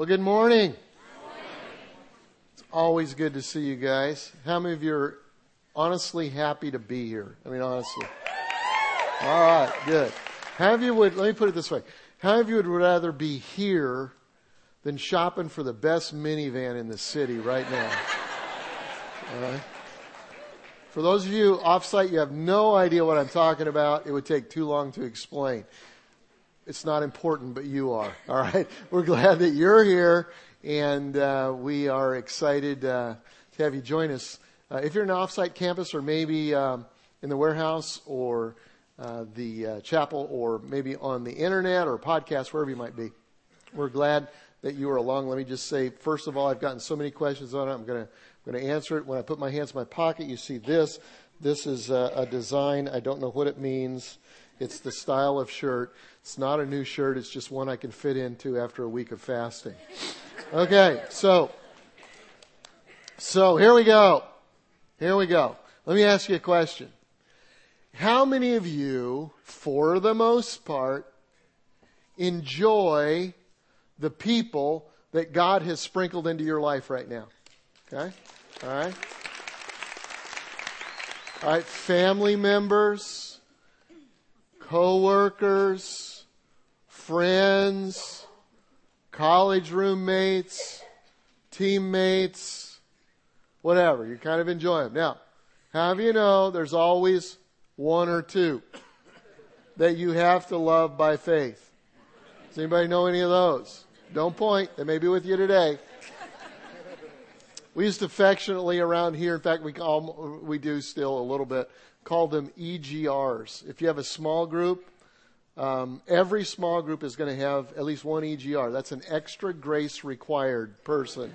Well, good morning. It's always good to see you guys. How many of you are honestly happy to be here? I mean, honestly. All right, good. How of you would, let me put it this way. How of you would rather be here than shopping for the best minivan in the city right now? All right. For those of you offsite, you have no idea what I'm talking about. It would take too long to explain. It's not important, but you are. All right. We're glad that you're here, and uh, we are excited uh, to have you join us. Uh, if you're in an offsite campus, or maybe um, in the warehouse, or uh, the uh, chapel, or maybe on the internet or podcast, wherever you might be, we're glad that you are along. Let me just say, first of all, I've gotten so many questions on it. I'm going to I'm going to answer it. When I put my hands in my pocket, you see this. This is a, a design. I don't know what it means. It's the style of shirt. It's not a new shirt. It's just one I can fit into after a week of fasting. Okay, so, so here we go. Here we go. Let me ask you a question. How many of you, for the most part, enjoy the people that God has sprinkled into your life right now? Okay? All right? All right, family members, coworkers, friends, college roommates, teammates, whatever. You kind of enjoy them. Now, have you know there's always one or two that you have to love by faith? Does anybody know any of those? Don't point. They may be with you today. We used affectionately around here, in fact, we call, we do still a little bit, call them EGRs. If you have a small group, um, every small group is going to have at least one EGR. That's an extra grace required person.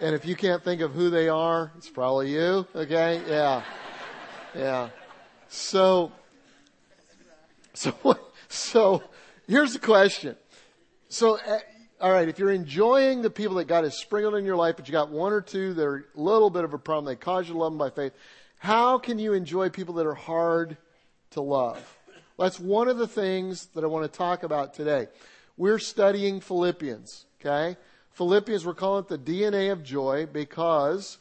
and if you can't think of who they are, it's probably you. Okay? Yeah. Yeah. So, so, so here's the question. So, uh, all right, if you're enjoying the people that God has sprinkled in your life, but you got one or two that are a little bit of a problem, they cause you to love them by faith, how can you enjoy people that are hard to love? That's one of the things that I want to talk about today. We're studying Philippians, okay? Philippians, we're calling it the DNA of joy because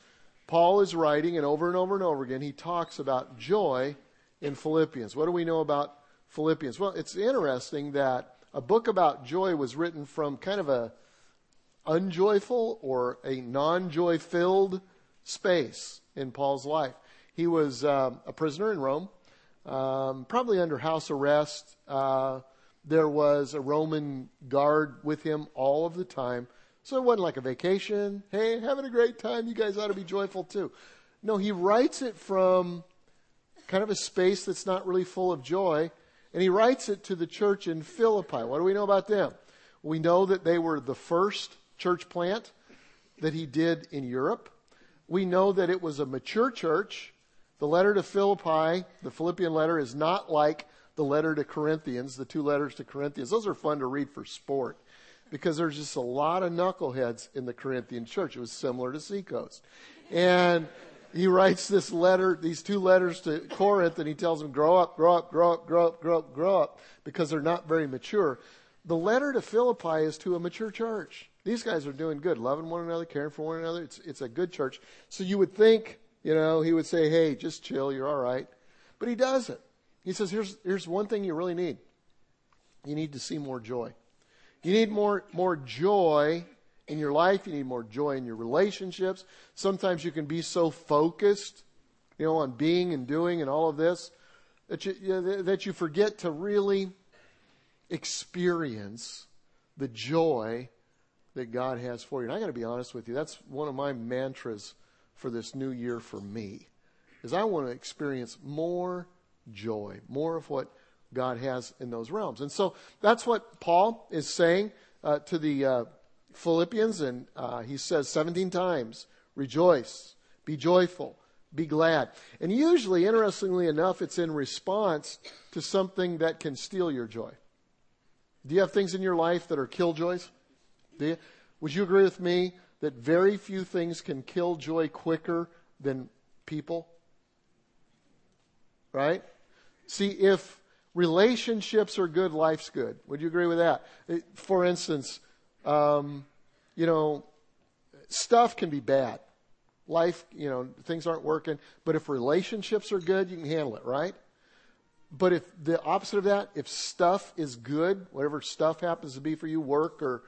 Paul is writing, and over and over and over again, he talks about joy in Philippians. What do we know about Philippians? Well, it's interesting that a book about joy was written from kind of a unjoyful or a non-joy filled space in Paul's life. He was um, a prisoner in Rome, um, probably under house arrest. Uh, there was a Roman guard with him all of the time. So it wasn't like a vacation. Hey, having a great time. You guys ought to be joyful too. No, he writes it from kind of a space that's not really full of joy. And he writes it to the church in Philippi. What do we know about them? We know that they were the first church plant that he did in Europe. We know that it was a mature church. The letter to Philippi, the Philippian letter, is not like the letter to Corinthians, the two letters to Corinthians. Those are fun to read for sport because there's just a lot of knuckleheads in the Corinthian church. It was similar to Seacoast. And he writes this letter, these two letters to Corinth, and he tells them, grow up, grow up, grow up, grow up, grow up, grow up, because they're not very mature. The letter to Philippi is to a mature church. These guys are doing good, loving one another, caring for one another. It's, it's a good church. So you would think, you know, he would say, hey, just chill, you're all right. But he doesn't. He says, here's, here's one thing you really need. You need to see more joy. You need more, more joy in your life. You need more joy in your relationships. Sometimes you can be so focused, you know, on being and doing and all of this that you, you know, that you forget to really experience the joy that God has for you. And I got to be honest with you, that's one of my mantras for this new year for me. Is I want to experience more joy, more of what God has in those realms. And so that's what Paul is saying uh, to the uh, Philippians, and uh, he says 17 times, rejoice, be joyful, be glad. And usually, interestingly enough, it's in response to something that can steal your joy. Do you have things in your life that are killjoys? Do you? Would you agree with me that very few things can kill joy quicker than people? Right? See, if relationships are good, life's good. Would you agree with that? For instance, um, you know, stuff can be bad. Life, you know, things aren't working. But if relationships are good, you can handle it, right? But if the opposite of that, if stuff is good, whatever stuff happens to be for you, work or,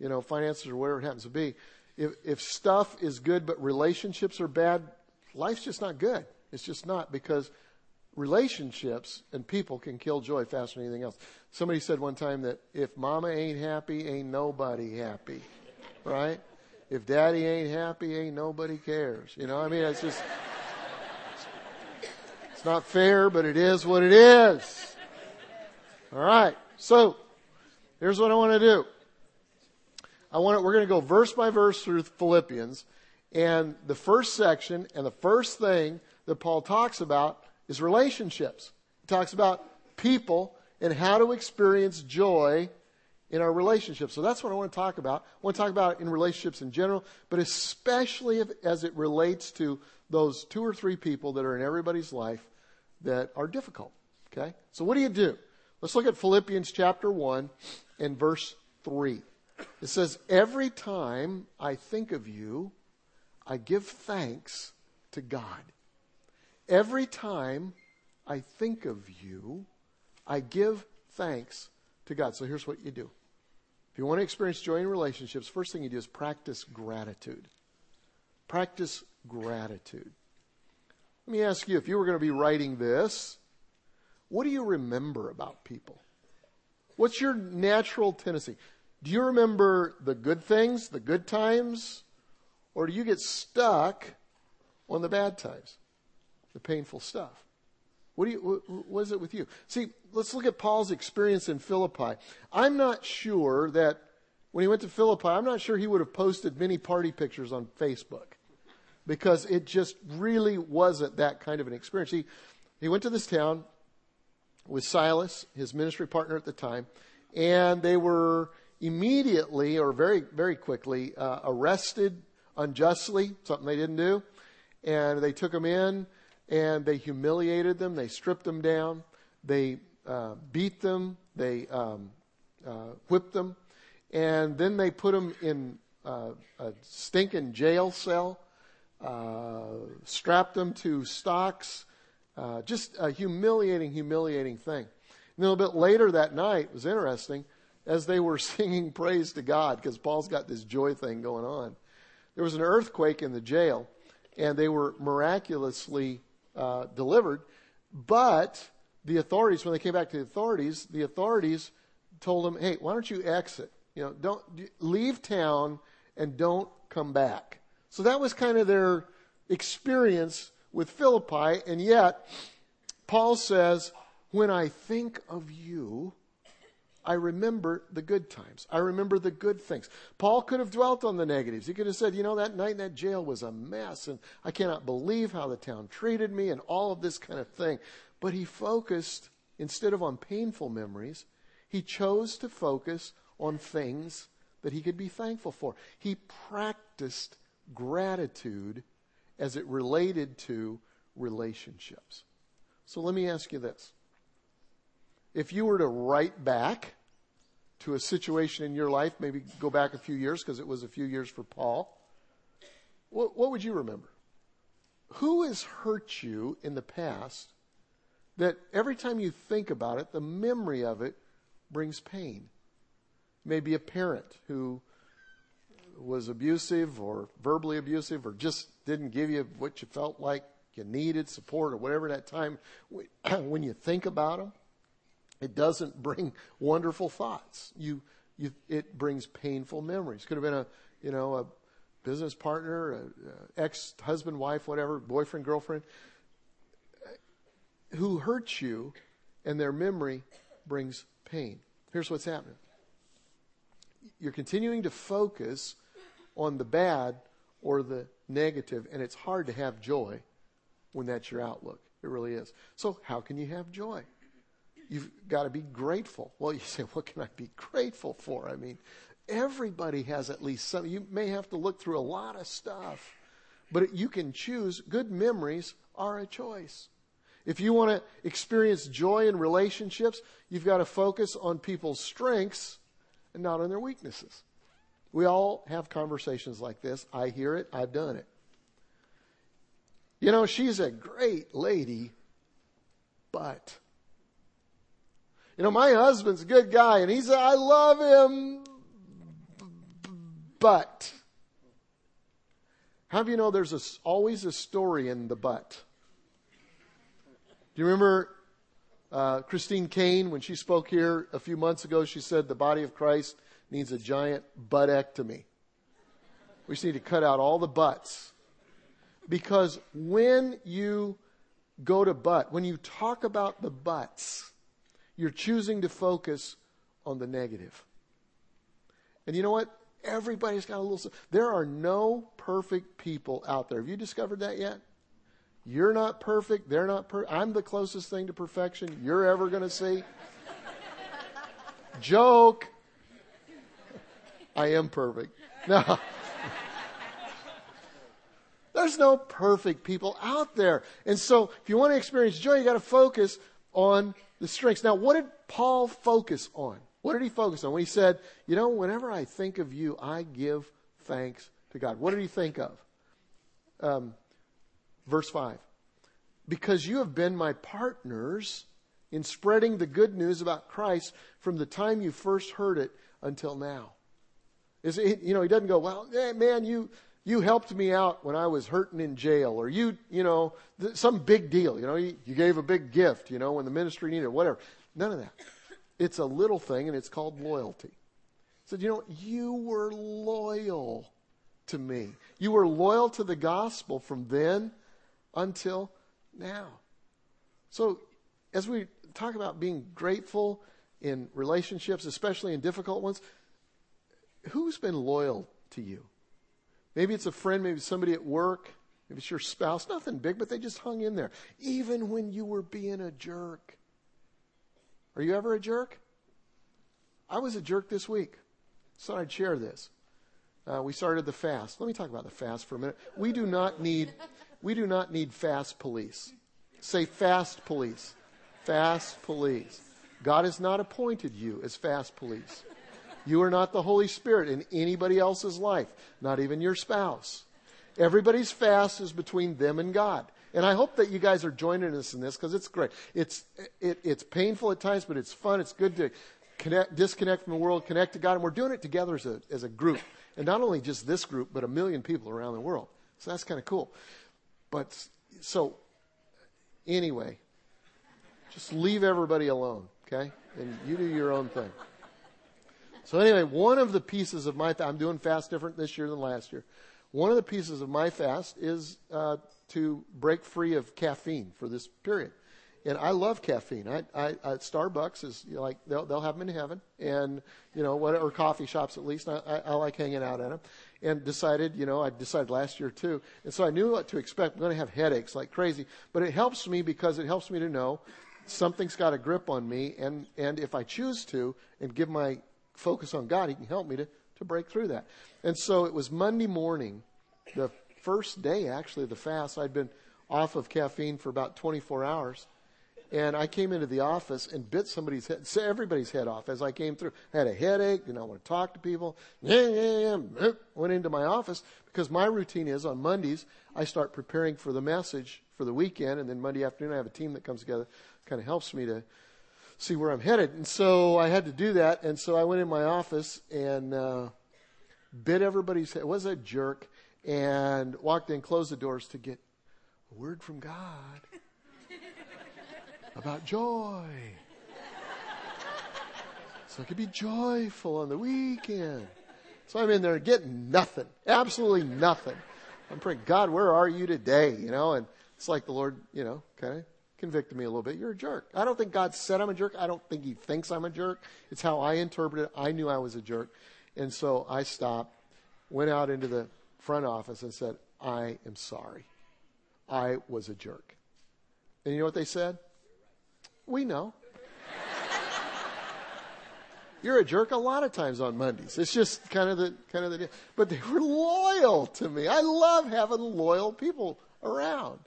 you know, finances or whatever it happens to be, if, if stuff is good but relationships are bad, life's just not good. It's just not because relationships and people can kill joy faster than anything else. Somebody said one time that if mama ain't happy, ain't nobody happy. Right? If daddy ain't happy, ain't nobody cares. You know, I mean, it's just, it's not fair, but it is what it is. All right. So, here's what I want to do. I want to, we're going to go verse by verse through Philippians. And the first section and the first thing that Paul talks about is relationships. He talks about people and how to experience joy in our relationships. So that's what I want to talk about. I want to talk about in relationships in general, but especially if, as it relates to those two or three people that are in everybody's life that are difficult. Okay? So what do you do? Let's look at Philippians chapter 1 and verse 3. It says, Every time I think of you, I give thanks to God. Every time I think of you, I give thanks to God. So here's what you do. If you want to experience joy in relationships, first thing you do is practice gratitude. Practice gratitude. Let me ask you if you were going to be writing this, what do you remember about people? What's your natural tendency? Do you remember the good things, the good times, or do you get stuck on the bad times? the painful stuff. What, do you, what is it with you? See, let's look at Paul's experience in Philippi. I'm not sure that when he went to Philippi, I'm not sure he would have posted many party pictures on Facebook because it just really wasn't that kind of an experience. He, he went to this town with Silas, his ministry partner at the time, and they were immediately or very, very quickly uh, arrested unjustly, something they didn't do. And they took them in and they humiliated them. They stripped them down. They uh, beat them. They um, uh, whipped them. And then they put them in uh, a stinking jail cell, uh, strapped them to stocks. Uh, just a humiliating, humiliating thing. And a little bit later that night was interesting as they were singing praise to God because Paul's got this joy thing going on. There was an earthquake in the jail, and they were miraculously uh, delivered. But the authorities, when they came back to the authorities, the authorities told them, "Hey, why don't you exit? You know, don't leave town and don't come back." So that was kind of their experience with Philippi, and yet Paul says, "When I think of you." I remember the good times. I remember the good things. Paul could have dwelt on the negatives. He could have said, you know, that night in that jail was a mess and I cannot believe how the town treated me and all of this kind of thing. But he focused, instead of on painful memories, he chose to focus on things that he could be thankful for. He practiced gratitude as it related to relationships. So let me ask you this if you were to write back to a situation in your life, maybe go back a few years because it was a few years for Paul, what, what, would you remember? Who has hurt you in the past that every time you think about it, the memory of it brings pain? Maybe a parent who was abusive or verbally abusive or just didn't give you what you felt like you needed, support, or whatever that time when you think about them it doesn't bring wonderful thoughts. You, you, it brings painful memories. Could have been a, you know, a business partner, a, a ex-husband, wife, whatever, boyfriend, girlfriend, who hurts you, and their memory brings pain. Here's what's happening. You're continuing to focus on the bad or the negative, and it's hard to have joy when that's your outlook. It really is. So, how can you have joy? You've got to be grateful. Well, you say, what can I be grateful for? I mean, everybody has at least some. You may have to look through a lot of stuff, but you can choose. Good memories are a choice. If you want to experience joy in relationships, you've got to focus on people's strengths and not on their weaknesses. We all have conversations like this. I hear it. I've done it. You know, she's a great lady, but. You know, my husband's a good guy and he's, I love him, but. How do you know there's a, always a story in the but? Do you remember uh, Christine Caine when she spoke here a few months ago? She said the body of Christ needs a giant buttectomy. We just need to cut out all the butts. Because when you go to butt, when you talk about the buts, you're choosing to focus on the negative. And you know what? Everybody's got a little. There are no perfect people out there. Have you discovered that yet? You're not perfect. They're not perfect. I'm the closest thing to perfection you're ever going to see. Joke. I am perfect. No. There's no perfect people out there. And so, if you want to experience joy, you got to focus on the strengths. Now, what did Paul focus on? What did he focus on? When he said, You know, whenever I think of you, I give thanks to God. What did he think of? Um, verse 5. Because you have been my partners in spreading the good news about Christ from the time you first heard it until now. Is it, you know, he doesn't go, well, man, you, you helped me out when I was hurting in jail, or you, you know, th- some big deal. You know, you, you gave a big gift, you know, when the ministry needed whatever. None of that. It's a little thing, and it's called loyalty. Said, you know, you were loyal to me. You were loyal to the gospel from then until now. So, as we talk about being grateful in relationships, especially in difficult ones, who's been loyal to you? Maybe it's a friend, maybe somebody at work, maybe it's your spouse, nothing big, but they just hung in there, even when you were being a jerk. Are you ever a jerk? I was a jerk this week. So I'd share this. Uh, we started the fast. Let me talk about the fast for a minute. We do not need, we do not need fast police. Say fast police. Fast police. God has not appointed you as fast police. You are not the Holy Spirit in anybody else's life, not even your spouse. Everybody's fast is between them and God. And I hope that you guys are joining us in this because it's great. It's, it, it's painful at times, but it's fun. It's good to connect, disconnect from the world, connect to God. And we're doing it together as a, as a group. And not only just this group, but a million people around the world. So that's kind of cool. But so, anyway, just leave everybody alone, okay? And you do your own thing. So anyway, one of the pieces of my, I'm doing fast different this year than last year. One of the pieces of my fast is uh, to break free of caffeine for this period. And I love caffeine. I, I, at Starbucks is you know, like they'll, they'll have them in heaven, and you know whatever coffee shops at least. I, I, I like hanging out at them. And decided, you know, I decided last year too. And so I knew what to expect. I'm going to have headaches like crazy, but it helps me because it helps me to know something's got a grip on me, and and if I choose to and give my focus on God, He can help me to to break through that. And so it was Monday morning, the first day actually of the fast. I'd been off of caffeine for about 24 hours. And I came into the office and bit somebody's head, everybody's head off as I came through. I had a headache, didn't want to talk to people. Went into my office because my routine is on Mondays, I start preparing for the message for the weekend. And then Monday afternoon, I have a team that comes together, kind of helps me to see where I'm headed. And so I had to do that. And so I went in my office and, uh, bit everybody's head. Was a jerk and walked in, closed the doors to get a word from God about joy. So I could be joyful on the weekend. So I'm in there getting nothing, absolutely nothing. I'm praying, God, where are you today? You know, and it's like the Lord, you know, kind of convicted me a little bit. You're a jerk. I don't think God said I'm a jerk. I don't think He thinks I'm a jerk. It's how I interpret it. I knew I was a jerk. And so I stopped, went out into the front office and said, I am sorry. I was a jerk. And you know what they said? We know. You're a jerk a lot of times on Mondays. It's just kind of the kind of the deal. But they were loyal to me. I love having loyal people around.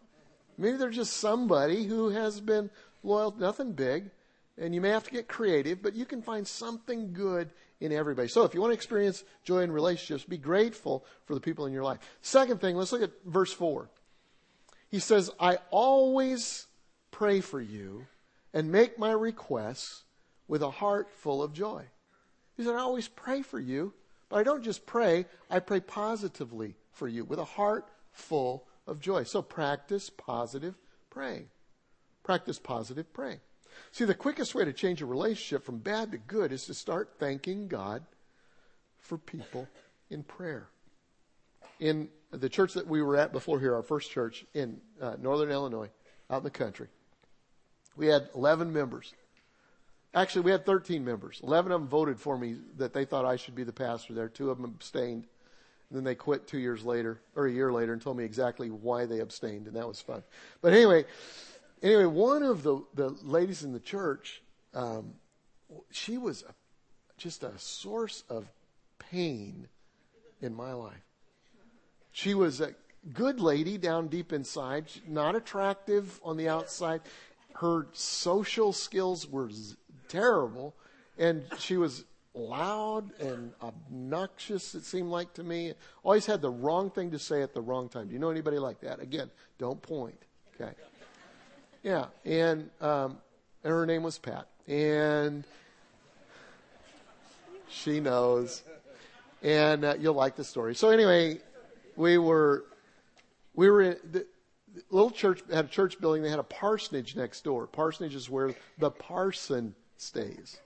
Maybe they're just somebody who has been loyal, nothing big, and you may have to get creative, but you can find something good in everybody. So if you want to experience joy in relationships, be grateful for the people in your life. Second thing, let's look at verse 4. He says, I always pray for you and make my requests with a heart full of joy. He said, I always pray for you, but I don't just pray, I pray positively for you with a heart full of joy. So practice positive praying. Practice positive praying. See, the quickest way to change a relationship from bad to good is to start thanking God for people in prayer. In the church that we were at before here, our first church in uh, northern Illinois, out in the country, we had 11 members. Actually, we had 13 members. 11 of them voted for me that they thought I should be the pastor there. Two of them abstained. And then they quit two years later, or a year later, and told me exactly why they abstained, and that was fun. But anyway, anyway, one of the, the ladies in the church, um, she was a, just a source of pain in my life. She was a good lady down deep inside, not attractive on the outside. Her social skills were terrible, and she was loud and obnoxious, it seemed like to me. Always had the wrong thing to say at the wrong time. Do you know anybody like that? Again, don't point. Okay. Yeah, and um, and her name was Pat, and she knows, and uh, you'll like the story. So anyway, we were we were in the, little church had a church building. They had a parsonage next door. Parsonage is where the parson stays,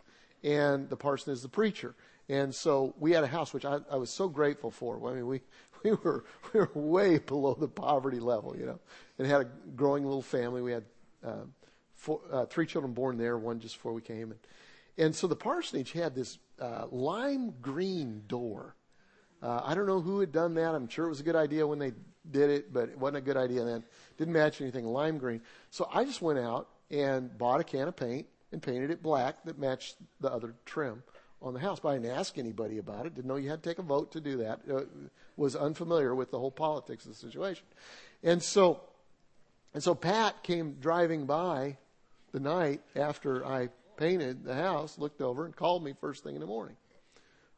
and the parson is the preacher. And so we had a house, which I, I was so grateful for. I mean, we we were we were way below the poverty level, you know, and had a growing little family. We had uh, four, uh, three children born there, one just before we came. And, and so the parsonage had this uh, lime green door. Uh, I don't know who had done that. I'm sure it was a good idea when they did it, but it wasn't a good idea then. Didn't match anything lime green. So I just went out and bought a can of paint and painted it black that matched the other trim on the house. But I didn't ask anybody about it. Didn't know you had to take a vote to do that. Uh, was unfamiliar with the whole politics of the situation. And so and so Pat came driving by the night after I painted the house, looked over, and called me first thing in the morning.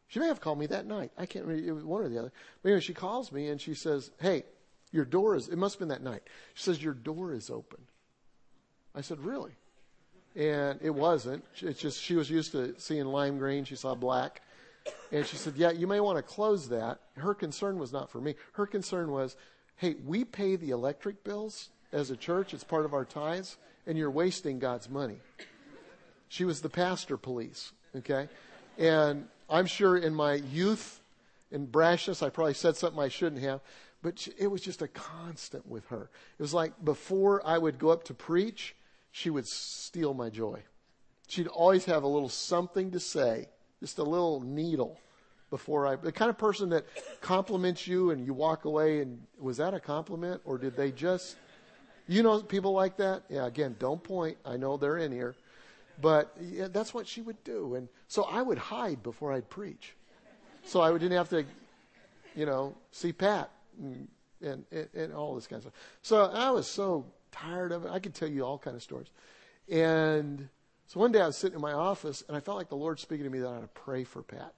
She may have called me that night. I can't remember. It was one or the other. But anyway, she calls me and she says, Hey, your door is, it must have been that night. She says, Your door is open. I said, Really? And it wasn't. It's just, she was used to seeing lime green. She saw black. And she said, Yeah, you may want to close that. Her concern was not for me. Her concern was, Hey, we pay the electric bills as a church. It's part of our tithes, and you're wasting God's money. She was the pastor police, okay? And I'm sure in my youth and brashness, I probably said something I shouldn't have, but it was just a constant with her. It was like before I would go up to preach, she would steal my joy. She'd always have a little something to say, just a little needle before I, the kind of person that compliments you and you walk away and was that a compliment or did they just you know people like that? Yeah, again, don't point. I know they're in here. But yeah, that's what she would do. And so I would hide before I'd preach. So I didn't have to, you know, see Pat and, and, and all this kind of stuff. So I was so tired of it. I could tell you all kind of stories. And so one day I was sitting in my office and I felt like the Lord speaking to me that I ought to pray for Pat.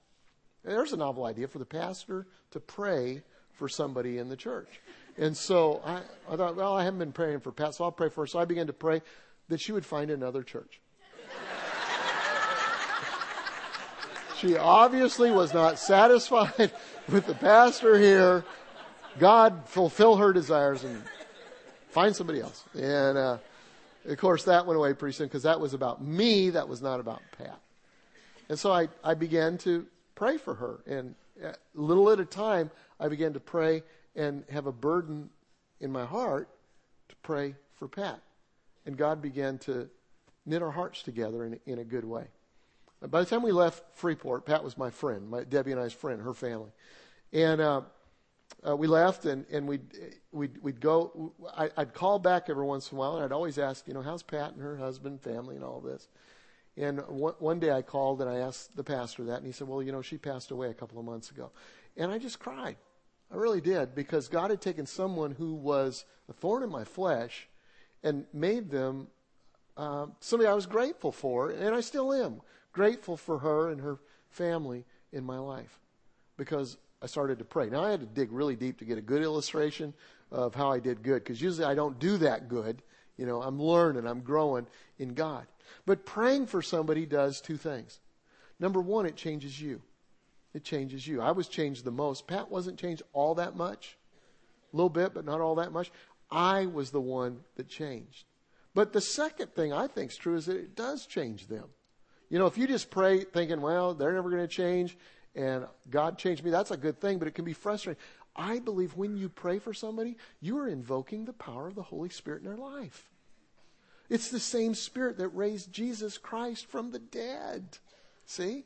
And there's a novel idea for the pastor to pray for somebody in the church. And so I, I thought, well, I haven't been praying for Pat, so I'll pray for her. So I began to pray that she would find another church. she obviously was not satisfied with the pastor here. God fulfill her desires and find somebody else. And uh, of course, that went away pretty soon because that was about me. That was not about Pat. And so I, I began to pray for her. And uh, little at a time, I began to pray and have a burden in my heart to pray for Pat. And God began to knit our hearts together in, in a good way. By the time we left Freeport, Pat was my friend, my Debbie and I's friend, her family. And uh, uh, we left, and, and we'd, we'd, we'd go. I, I'd call back every once in a while, and I'd always ask, you know, how's Pat and her husband, family, and all this. And one, one day I called and I asked the pastor that, and he said, well, you know, she passed away a couple of months ago. And I just cried. I really did because God had taken someone who was a thorn in my flesh and made them uh, somebody I was grateful for, and I still am grateful for her and her family in my life because I started to pray. Now, I had to dig really deep to get a good illustration of how I did good because usually I don't do that good. You know, I'm learning, I'm growing in God. But praying for somebody does two things. Number one, it changes you. It changes you. I was changed the most. Pat wasn't changed all that much. A little bit, but not all that much. I was the one that changed. But the second thing I think is true is that it does change them. You know, if you just pray thinking, well, they're never going to change and God changed me, that's a good thing, but it can be frustrating. I believe when you pray for somebody, you are invoking the power of the Holy Spirit in their life. It's the same Spirit that raised Jesus Christ from the dead. See?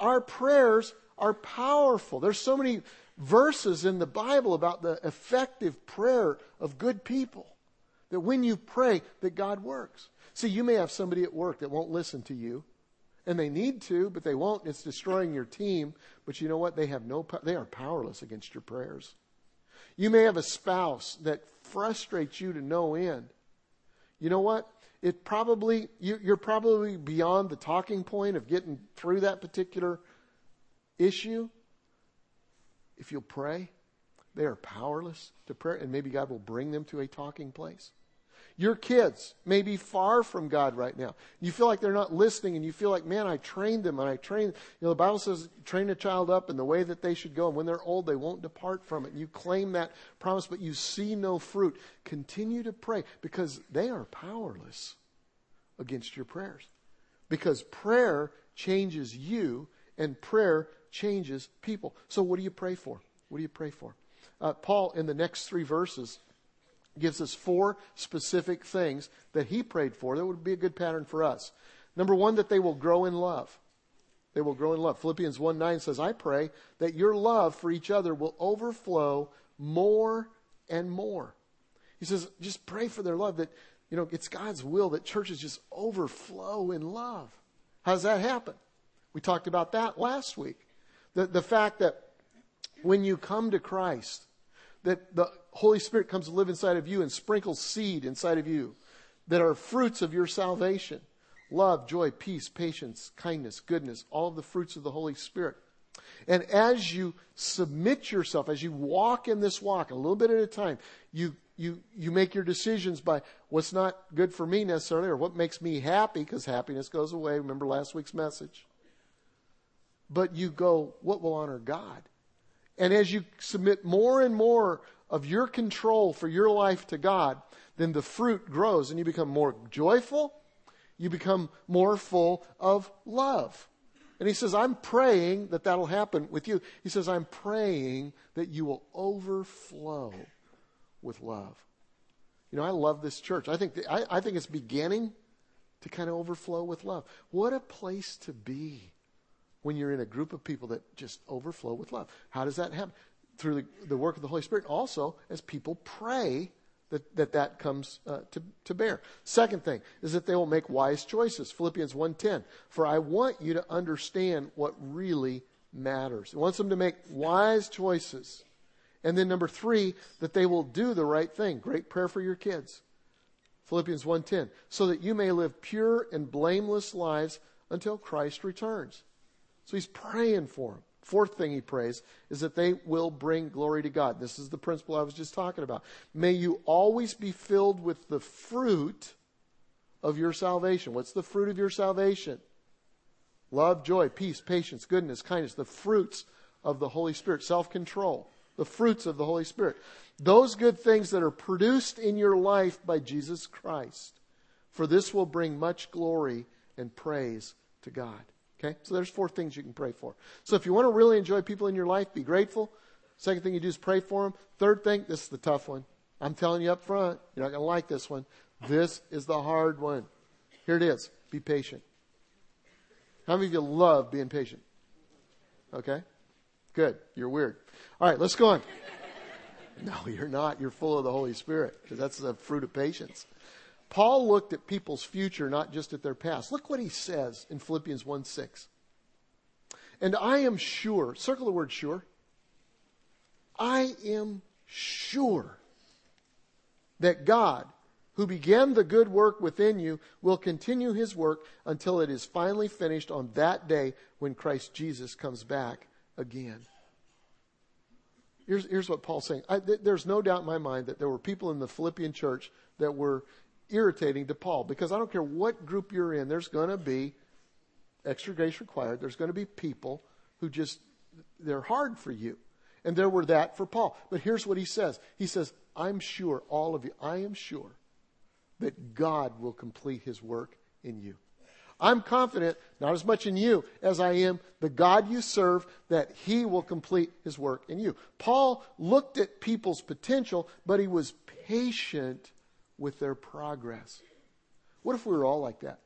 Our prayers are powerful. There's so many verses in the Bible about the effective prayer of good people. That when you pray, that God works. See, you may have somebody at work that won't listen to you, and they need to, but they won't. It's destroying your team. But you know what? They have no. They are powerless against your prayers. You may have a spouse that frustrates you to no end. You know what? It probably you, you're probably beyond the talking point of getting through that particular issue. If you'll pray, they are powerless to pray, and maybe God will bring them to a talking place. Your kids may be far from God right now. You feel like they're not listening and you feel like, man, I trained them and I trained, you know, the Bible says train a child up in the way that they should go. And when they're old, they won't depart from it. And you claim that promise, but you see no fruit. Continue to pray because they are powerless against your prayers. Because prayer changes you and prayer changes people. So what do you pray for? What do you pray for? Uh, Paul, in the next three verses, gives us four specific things that he prayed for that would be a good pattern for us. Number one, that they will grow in love. They will grow in love. Philippians 1 9 says, I pray that your love for each other will overflow more and more. He says, just pray for their love that, you know, it's God's will that churches just overflow in love. How does that happen? We talked about that last week. The, the fact that when you come to Christ, that the Holy Spirit comes to live inside of you and sprinkles seed inside of you that are fruits of your salvation love, joy, peace, patience, kindness, goodness, all of the fruits of the Holy Spirit. And as you submit yourself, as you walk in this walk a little bit at a time, you, you, you make your decisions by what's not good for me necessarily or what makes me happy because happiness goes away. Remember last week's message? But you go, what will honor God? And as you submit more and more of your control for your life to God, then the fruit grows and you become more joyful. You become more full of love. And he says, I'm praying that that'll happen with you. He says, I'm praying that you will overflow with love. You know, I love this church. I think, the, I, I think it's beginning to kind of overflow with love. What a place to be when you're in a group of people that just overflow with love. How does that happen? Through the, the work of the Holy Spirit. Also, as people pray, that that, that comes uh, to, to bear. Second thing is that they will make wise choices. Philippians 1.10. For I want you to understand what really matters. It wants them to make wise choices. And then number three, that they will do the right thing. Great prayer for your kids. Philippians 1.10. So that you may live pure and blameless lives until Christ returns. So he's praying for them. Fourth thing he prays is that they will bring glory to God. This is the principle I was just talking about. May you always be filled with the fruit of your salvation. What's the fruit of your salvation? Love, joy, peace, patience, goodness, kindness, the fruits of the Holy Spirit, self control, the fruits of the Holy Spirit. Those good things that are produced in your life by Jesus Christ. For this will bring much glory and praise to God. Okay? So there's four things you can pray for. So if you want to really enjoy people in your life, be grateful. Second thing you do is pray for them. Third thing, this is the tough one. I'm telling you up front, you're not going to like this one. This is the hard one. Here it is. Be patient. How many of you love being patient? Okay? Good. You're weird. All right, let's go on. No, you're not. You're full of the Holy Spirit because that's the fruit of patience. Paul looked at people's future, not just at their past. Look what he says in Philippians 1 6. And I am sure, circle the word sure. I am sure that God, who began the good work within you will continue his work until it is finally finished on that day when Christ Jesus comes back again. Here's, here's what Paul's saying. I, th- there's no doubt in my mind that there were people in the Philippian church that were irritating to Paul because I don't care what group you're in, there's going to be extra grace required. There's going to be people who just, they're hard for you. And there were that for Paul. But here's what he says. He says, I'm sure, all of you, I am sure that God will complete his work in you. I'm confident, not as much in you as I am the God you serve, that he will complete his work in you. Paul looked at people's potential, but he was patient with their progress. What if we were all like that?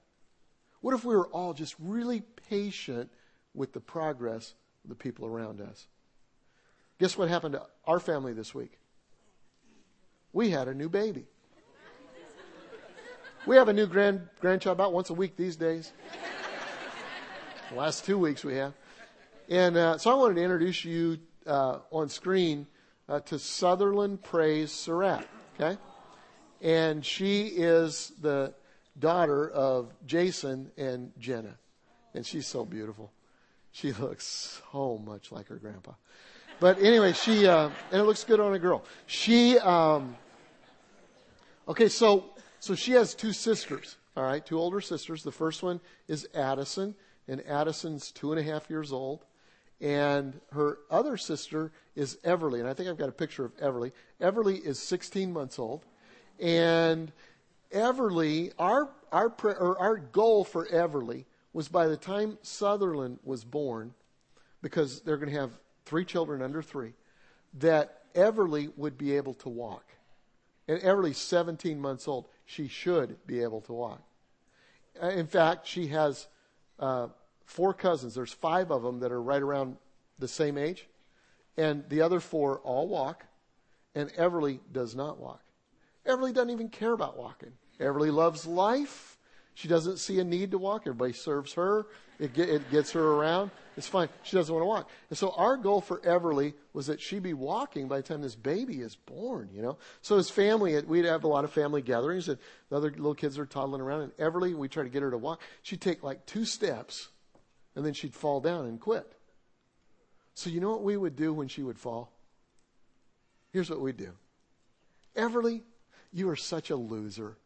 What if we were all just really patient with the progress of the people around us? Guess what happened to our family this week? We had a new baby. We have a new grand grandchild about once a week these days. the last two weeks we have. And uh, so I wanted to introduce you uh, on screen uh, to Sutherland Praise Surratt. Okay? And she is the daughter of Jason and Jenna. And she's so beautiful. She looks so much like her grandpa. But anyway, she, uh, and it looks good on a girl. She, um, okay, so so she has two sisters, all right, two older sisters. The first one is Addison, and Addison's two and a half years old. And her other sister is Everly, and I think I've got a picture of Everly. Everly is 16 months old. And Everly, our, our, our goal for Everly was by the time Sutherland was born, because they're going to have three children under three, that Everly would be able to walk. And Everly's 17 months old she should be able to walk. Uh, in fact, she has uh, four cousins. There's five of them that are right around the same age, and the other four all walk, and Everly does not walk. Everly doesn't even care about walking. Everly loves life. She doesn't see a need to walk. Everybody serves her. It, get, it gets her around. It's fine. She doesn't want to walk. And so our goal for Everly was that she be walking by the time this baby is born, you know. So as family, we'd have a lot of family gatherings and the other little kids are toddling around and Everly, we try to get her to walk. She'd take like two steps and then she'd fall down and quit. So you know what we would do when she would fall? Here's what we'd do. Everly, you are such a loser.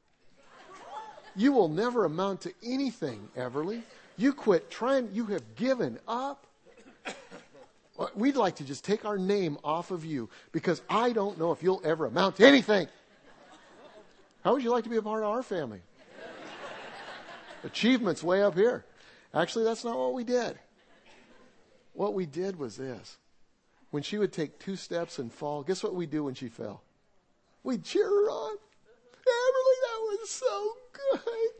You will never amount to anything, Everly. You quit trying, you have given up. We'd like to just take our name off of you because I don't know if you'll ever amount to anything. How would you like to be a part of our family? Achievements way up here. Actually, that's not what we did. What we did was this. When she would take two steps and fall, guess what we do when she fell? We'd cheer her on. Everly, that was so good.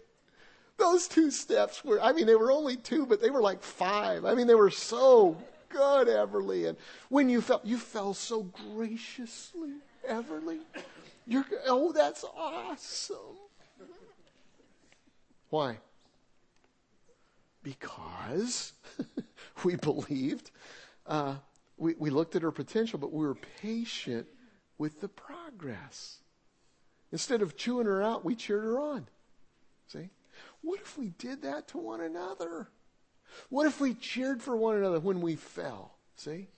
Those two steps were, I mean, they were only two, but they were like five. I mean, they were so good, Everly. And when you fell, you fell so graciously, Everly. You're, oh, that's awesome. Why? Because we believed, uh, we, we looked at her potential, but we were patient with the progress. Instead of chewing her out, we cheered her on. See? What if we did that to one another? What if we cheered for one another when we fell? See?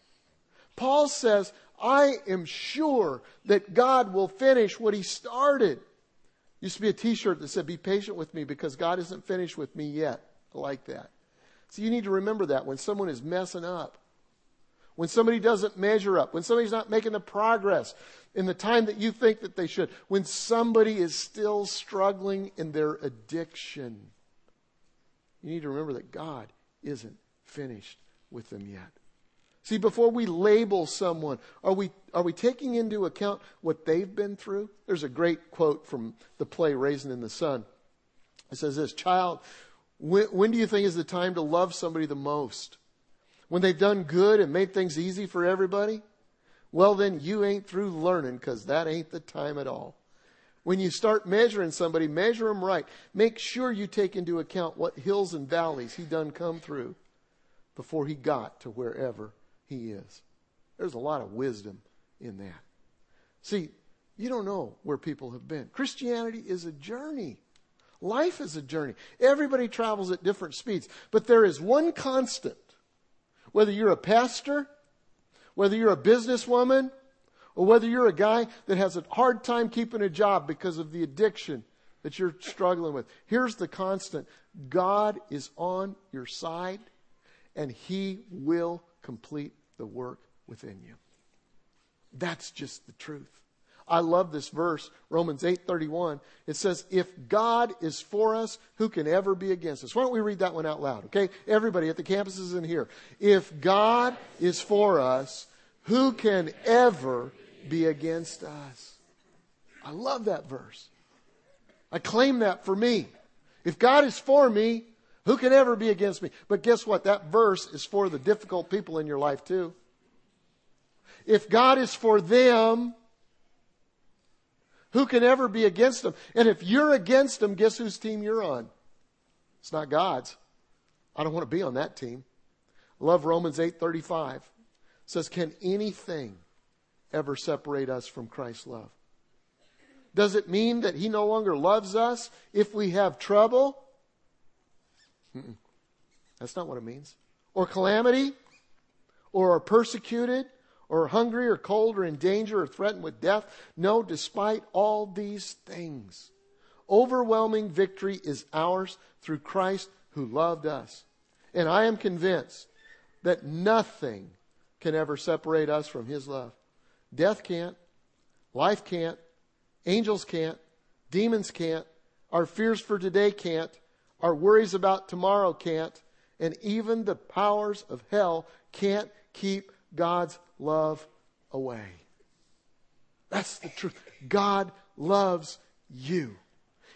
Paul says, I am sure that God will finish what he started. Used to be a t-shirt that said, be patient with me because God isn't finished with me yet. I like that. So you need to remember that when someone is messing up. When somebody doesn't measure up, when somebody's not making the progress in the time that you think that they should, when somebody is still struggling in their addiction, you need to remember that God isn't finished with them yet. See, before we label someone, are we, are we taking into account what they've been through? There's a great quote from the play Raisin in the Sun. It says this, child, when, when do you think is the time to love somebody the most? When they've done good and made things easy for everybody? Well, then you ain't through learning because that ain't the time at all. When you start measuring somebody, measure them right. Make sure you take into account what hills and valleys he done come through before he got to wherever he is. There's a lot of wisdom in that. See, You don't know where people have been. Christianity is a journey. Life is a journey. Everybody travels at different speeds. But there is one constant. Whether you're a pastor, whether you're a businesswoman, or whether you're a guy that has a hard time keeping a job because of the addiction that you're struggling with. Here's the constant. God is on your side and he will complete the work within you. That's just the truth. I love this verse, Romans 8:31. It says, "If God is for us, who can ever be against us?" Why don't we read that one out loud, okay? Everybody at the campuses in here. If God is for us, who can ever be against us? I love that verse. I claim that for me. If God is for me, who can ever be against me? But guess what? That verse is for the difficult people in your life too. If God is for them, who can ever be against them? And if you're against them, guess whose team you're on? It's not God's. I don't want to be on that team. I love Romans 8:35. It says, "Can anything ever separate us from Christ's love?" Does it mean that he no longer loves us if we have trouble? Mm-mm. That's not what it means. Or calamity? Or are persecuted? Or hungry or cold or in danger or threatened with death. No, despite all these things, overwhelming victory is ours through Christ who loved us. And I am convinced that nothing can ever separate us from his love. Death can't, life can't, angels can't, demons can't, our fears for today can't, our worries about tomorrow can't, and even the powers of hell can't keep God's love away. That's the truth. God loves you.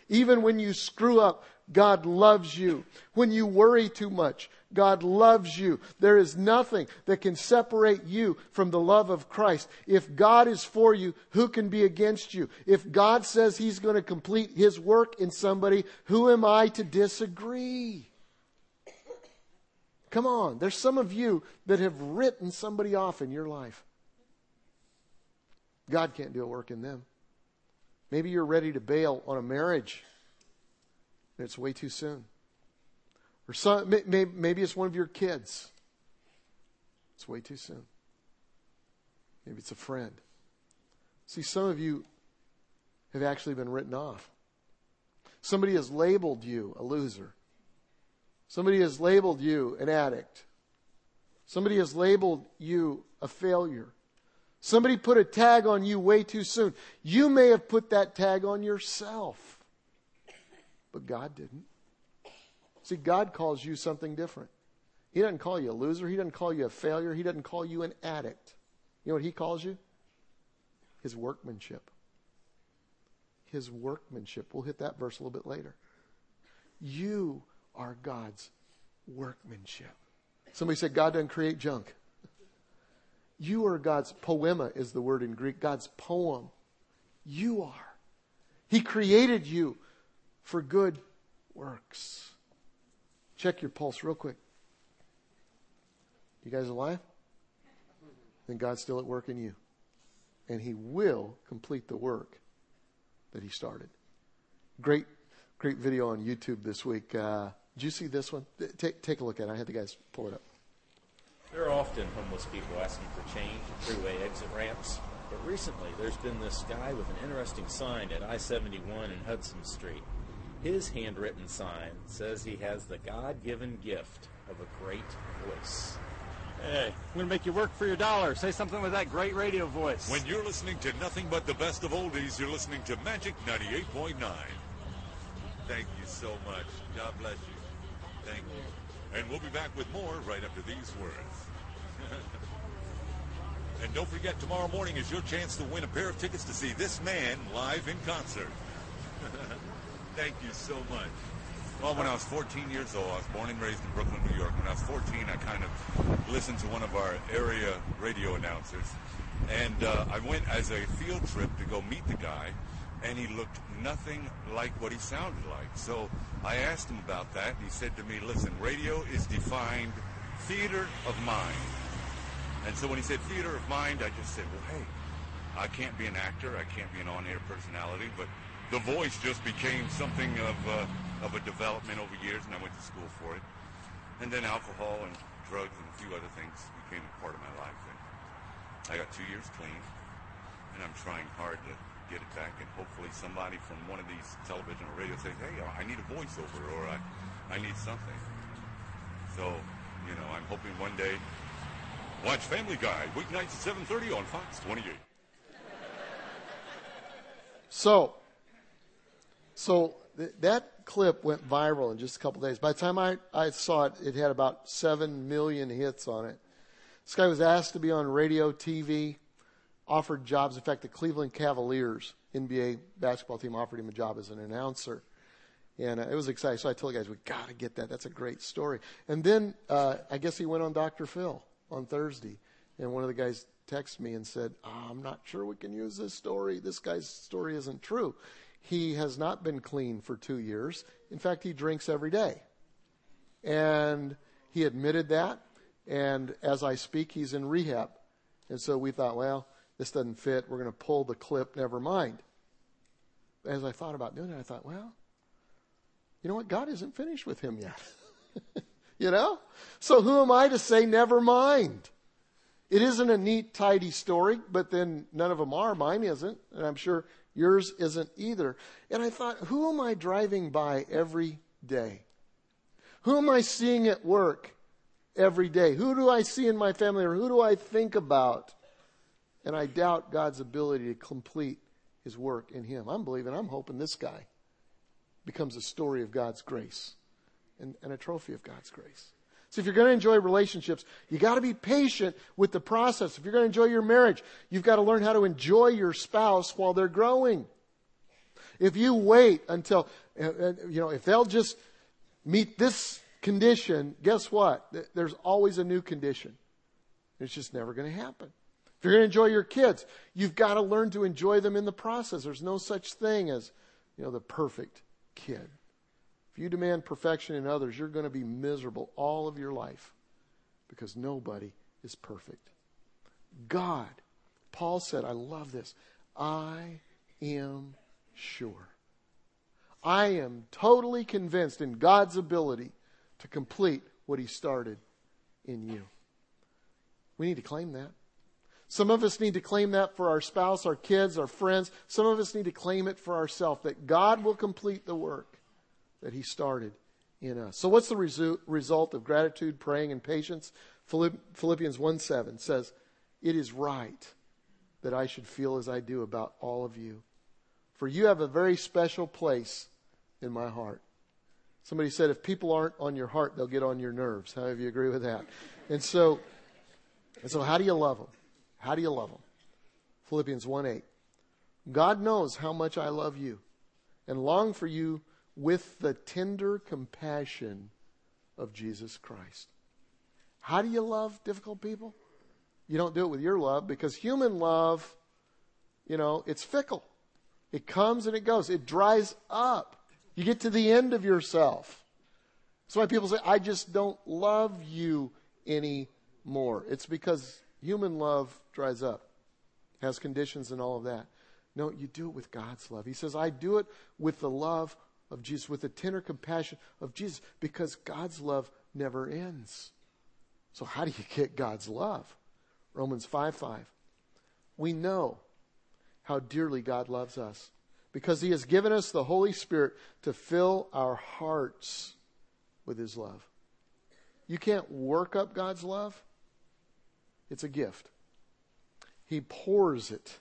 Even when you screw up, God loves you. When you worry too much, God loves you. There is nothing that can separate you from the love of Christ. If God is for you, who can be against you? If God says He's going to complete His work in somebody, who am I to disagree? Come on, there's some of you that have written somebody off in your life. God can't do a work in them. Maybe you're ready to bail on a marriage. And it's way too soon. Or some, maybe it's one of your kids. It's way too soon. Maybe it's a friend. See, some of you have actually been written off. Somebody has labeled you a loser. Somebody has labeled you an addict. Somebody has labeled you a failure. Somebody put a tag on you way too soon. You may have put that tag on yourself, but God didn't. See, God calls you something different. He doesn't call you a loser. He doesn't call you a failure. He doesn't call you an addict. You know what He calls you? His workmanship. His workmanship. We'll hit that verse a little bit later. You are God's workmanship. Somebody said God doesn't create junk. You are God's poema is the word in Greek, God's poem. You are. He created you for good works. Check your pulse real quick. You guys alive? Then God's still at work in you. And He will complete the work that He started. Great, great video on YouTube this week. Uh, did you see this one? Take, take a look at it. I had the guys pull it up. There are often homeless people asking for change at freeway exit ramps, but recently there's been this guy with an interesting sign at I 71 and Hudson Street. His handwritten sign says he has the God given gift of a great voice. Hey, I'm going to make you work for your dollar. Say something with that great radio voice. When you're listening to nothing but the best of oldies, you're listening to Magic 98.9. Thank you so much. God bless you. And we'll be back with more right after these words. and don't forget, tomorrow morning is your chance to win a pair of tickets to see this man live in concert. Thank you so much. Well, when I was 14 years old, I was born and raised in Brooklyn, New York. When I was 14, I kind of listened to one of our area radio announcers. And uh, I went as a field trip to go meet the guy and he looked nothing like what he sounded like. So I asked him about that, and he said to me, listen, radio is defined theater of mind. And so when he said theater of mind, I just said, well, hey, I can't be an actor. I can't be an on-air personality, but the voice just became something of uh, of a development over years, and I went to school for it. And then alcohol and drugs and a few other things became a part of my life. And I got two years clean, and I'm trying hard to get it back. And hopefully, somebody from one of these television or radio says, "Hey, I need a voiceover, or I, I need something." So, you know, I'm hoping one day watch Family Guy weeknights at 7:30 on Fox 28. So, so th- that clip went viral in just a couple days. By the time I, I saw it, it had about 7 million hits on it. This guy was asked to be on radio, TV, offered jobs. In fact, the Cleveland Cavaliers NBA basketball team offered him a job as an announcer. And uh, it was exciting. So I told the guys, we got to get that. That's a great story. And then uh, I guess he went on Dr. Phil on Thursday. And one of the guys texted me and said, oh, I'm not sure we can use this story. This guy's story isn't true. He has not been clean for two years. In fact, he drinks every day. And he admitted that. And as I speak, he's in rehab. And so we thought, well, this doesn't fit. We're going to pull the clip. Never mind. As I thought about doing it, I thought, well, you know what? God isn't finished with him yet. you know? So who am I to say never mind? It isn't a neat, tidy story, but then none of them are. Mine isn't, and I'm sure yours isn't either. And I thought, who am I driving by every day? Who am I seeing at work every day? Who do I see in my family, or who do I think about? And I doubt God's ability to complete his work in him. I'm believing, I'm hoping this guy becomes a story of God's grace and, and a trophy of God's grace. So if you're going to enjoy relationships, you got to be patient with the process. If you're going to enjoy your marriage, you've got to learn how to enjoy your spouse while they're growing. If you wait until, uh, uh, you know, if they'll just meet this condition, guess what? There's always a new condition. It's just never going to happen. If you're going to enjoy your kids, you've got to learn to enjoy them in the process. There's no such thing as, you know, the perfect kid. If you demand perfection in others, you're going to be miserable all of your life because nobody is perfect. God, Paul said, I love this. I am sure. I am totally convinced in God's ability to complete what He started in you. We need to claim that. Some of us need to claim that for our spouse, our kids, our friends. Some of us need to claim it for ourselves that God will complete the work that He started in us. So, what's the resu- result of gratitude, praying, and patience? Philippians 1 7 says, It is right that I should feel as I do about all of you. For you have a very special place in my heart. Somebody said, if people aren't on your heart, they'll get on your nerves. How many of you agree with that? And so, and so how do you love them? How do you love them? Philippians 1 8. God knows how much I love you and long for you with the tender compassion of Jesus Christ. How do you love difficult people? You don't do it with your love because human love, you know, it's fickle. It comes and it goes. It dries up. You get to the end of yourself. That's why people say, I just don't love you anymore. It's because human love dries up, has conditions and all of that. No, you do it with God's love. He says, I do it with the love of Jesus, with the tender compassion of Jesus, because God's love never ends. So, how do you get God's love? Romans 5 5. We know how dearly God loves us because He has given us the Holy Spirit to fill our hearts with His love. You can't work up God's love, it's a gift. He pours it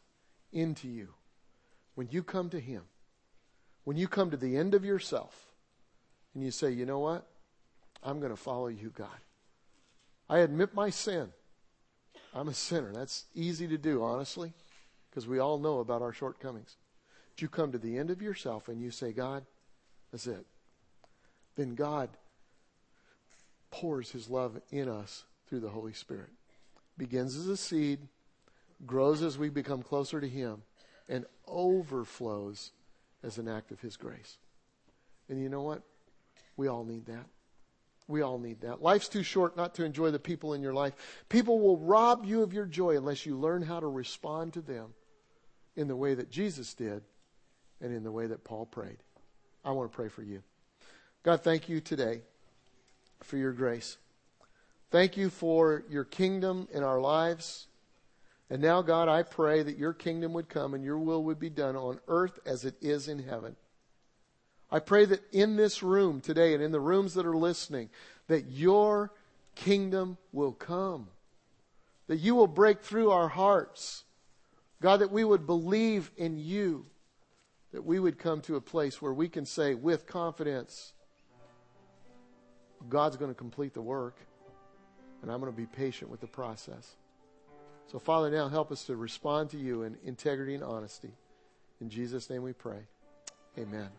into you when you come to Him. When you come to the end of yourself and you say, you know what? I'm going to follow you, God. I admit my sin. I'm a sinner. That's easy to do, honestly, because we all know about our shortcomings. But you come to the end of yourself and you say, God, that's it. Then God pours his love in us through the Holy Spirit. Begins as a seed, grows as we become closer to him, and overflows as an act of His grace. And you know what? We all need that. We all need that. Life's too short not to enjoy the people in your life. People will rob you of your joy unless you learn how to respond to them in the way that Jesus did and in the way that Paul prayed. I want to pray for you. God, thank you today for your grace. Thank you for your kingdom in our lives. And now, God, I pray that your kingdom would come and your will would be done on earth as it is in heaven. I pray that in this room today and in the rooms that are listening, that your kingdom will come. That you will break through our hearts. God, that we would believe in you. That we would come to a place where we can say with confidence, God's going to complete the work, and I'm going to be patient with the process. So, Father, now help us to respond to you in integrity and honesty. In Jesus' name we pray. Amen.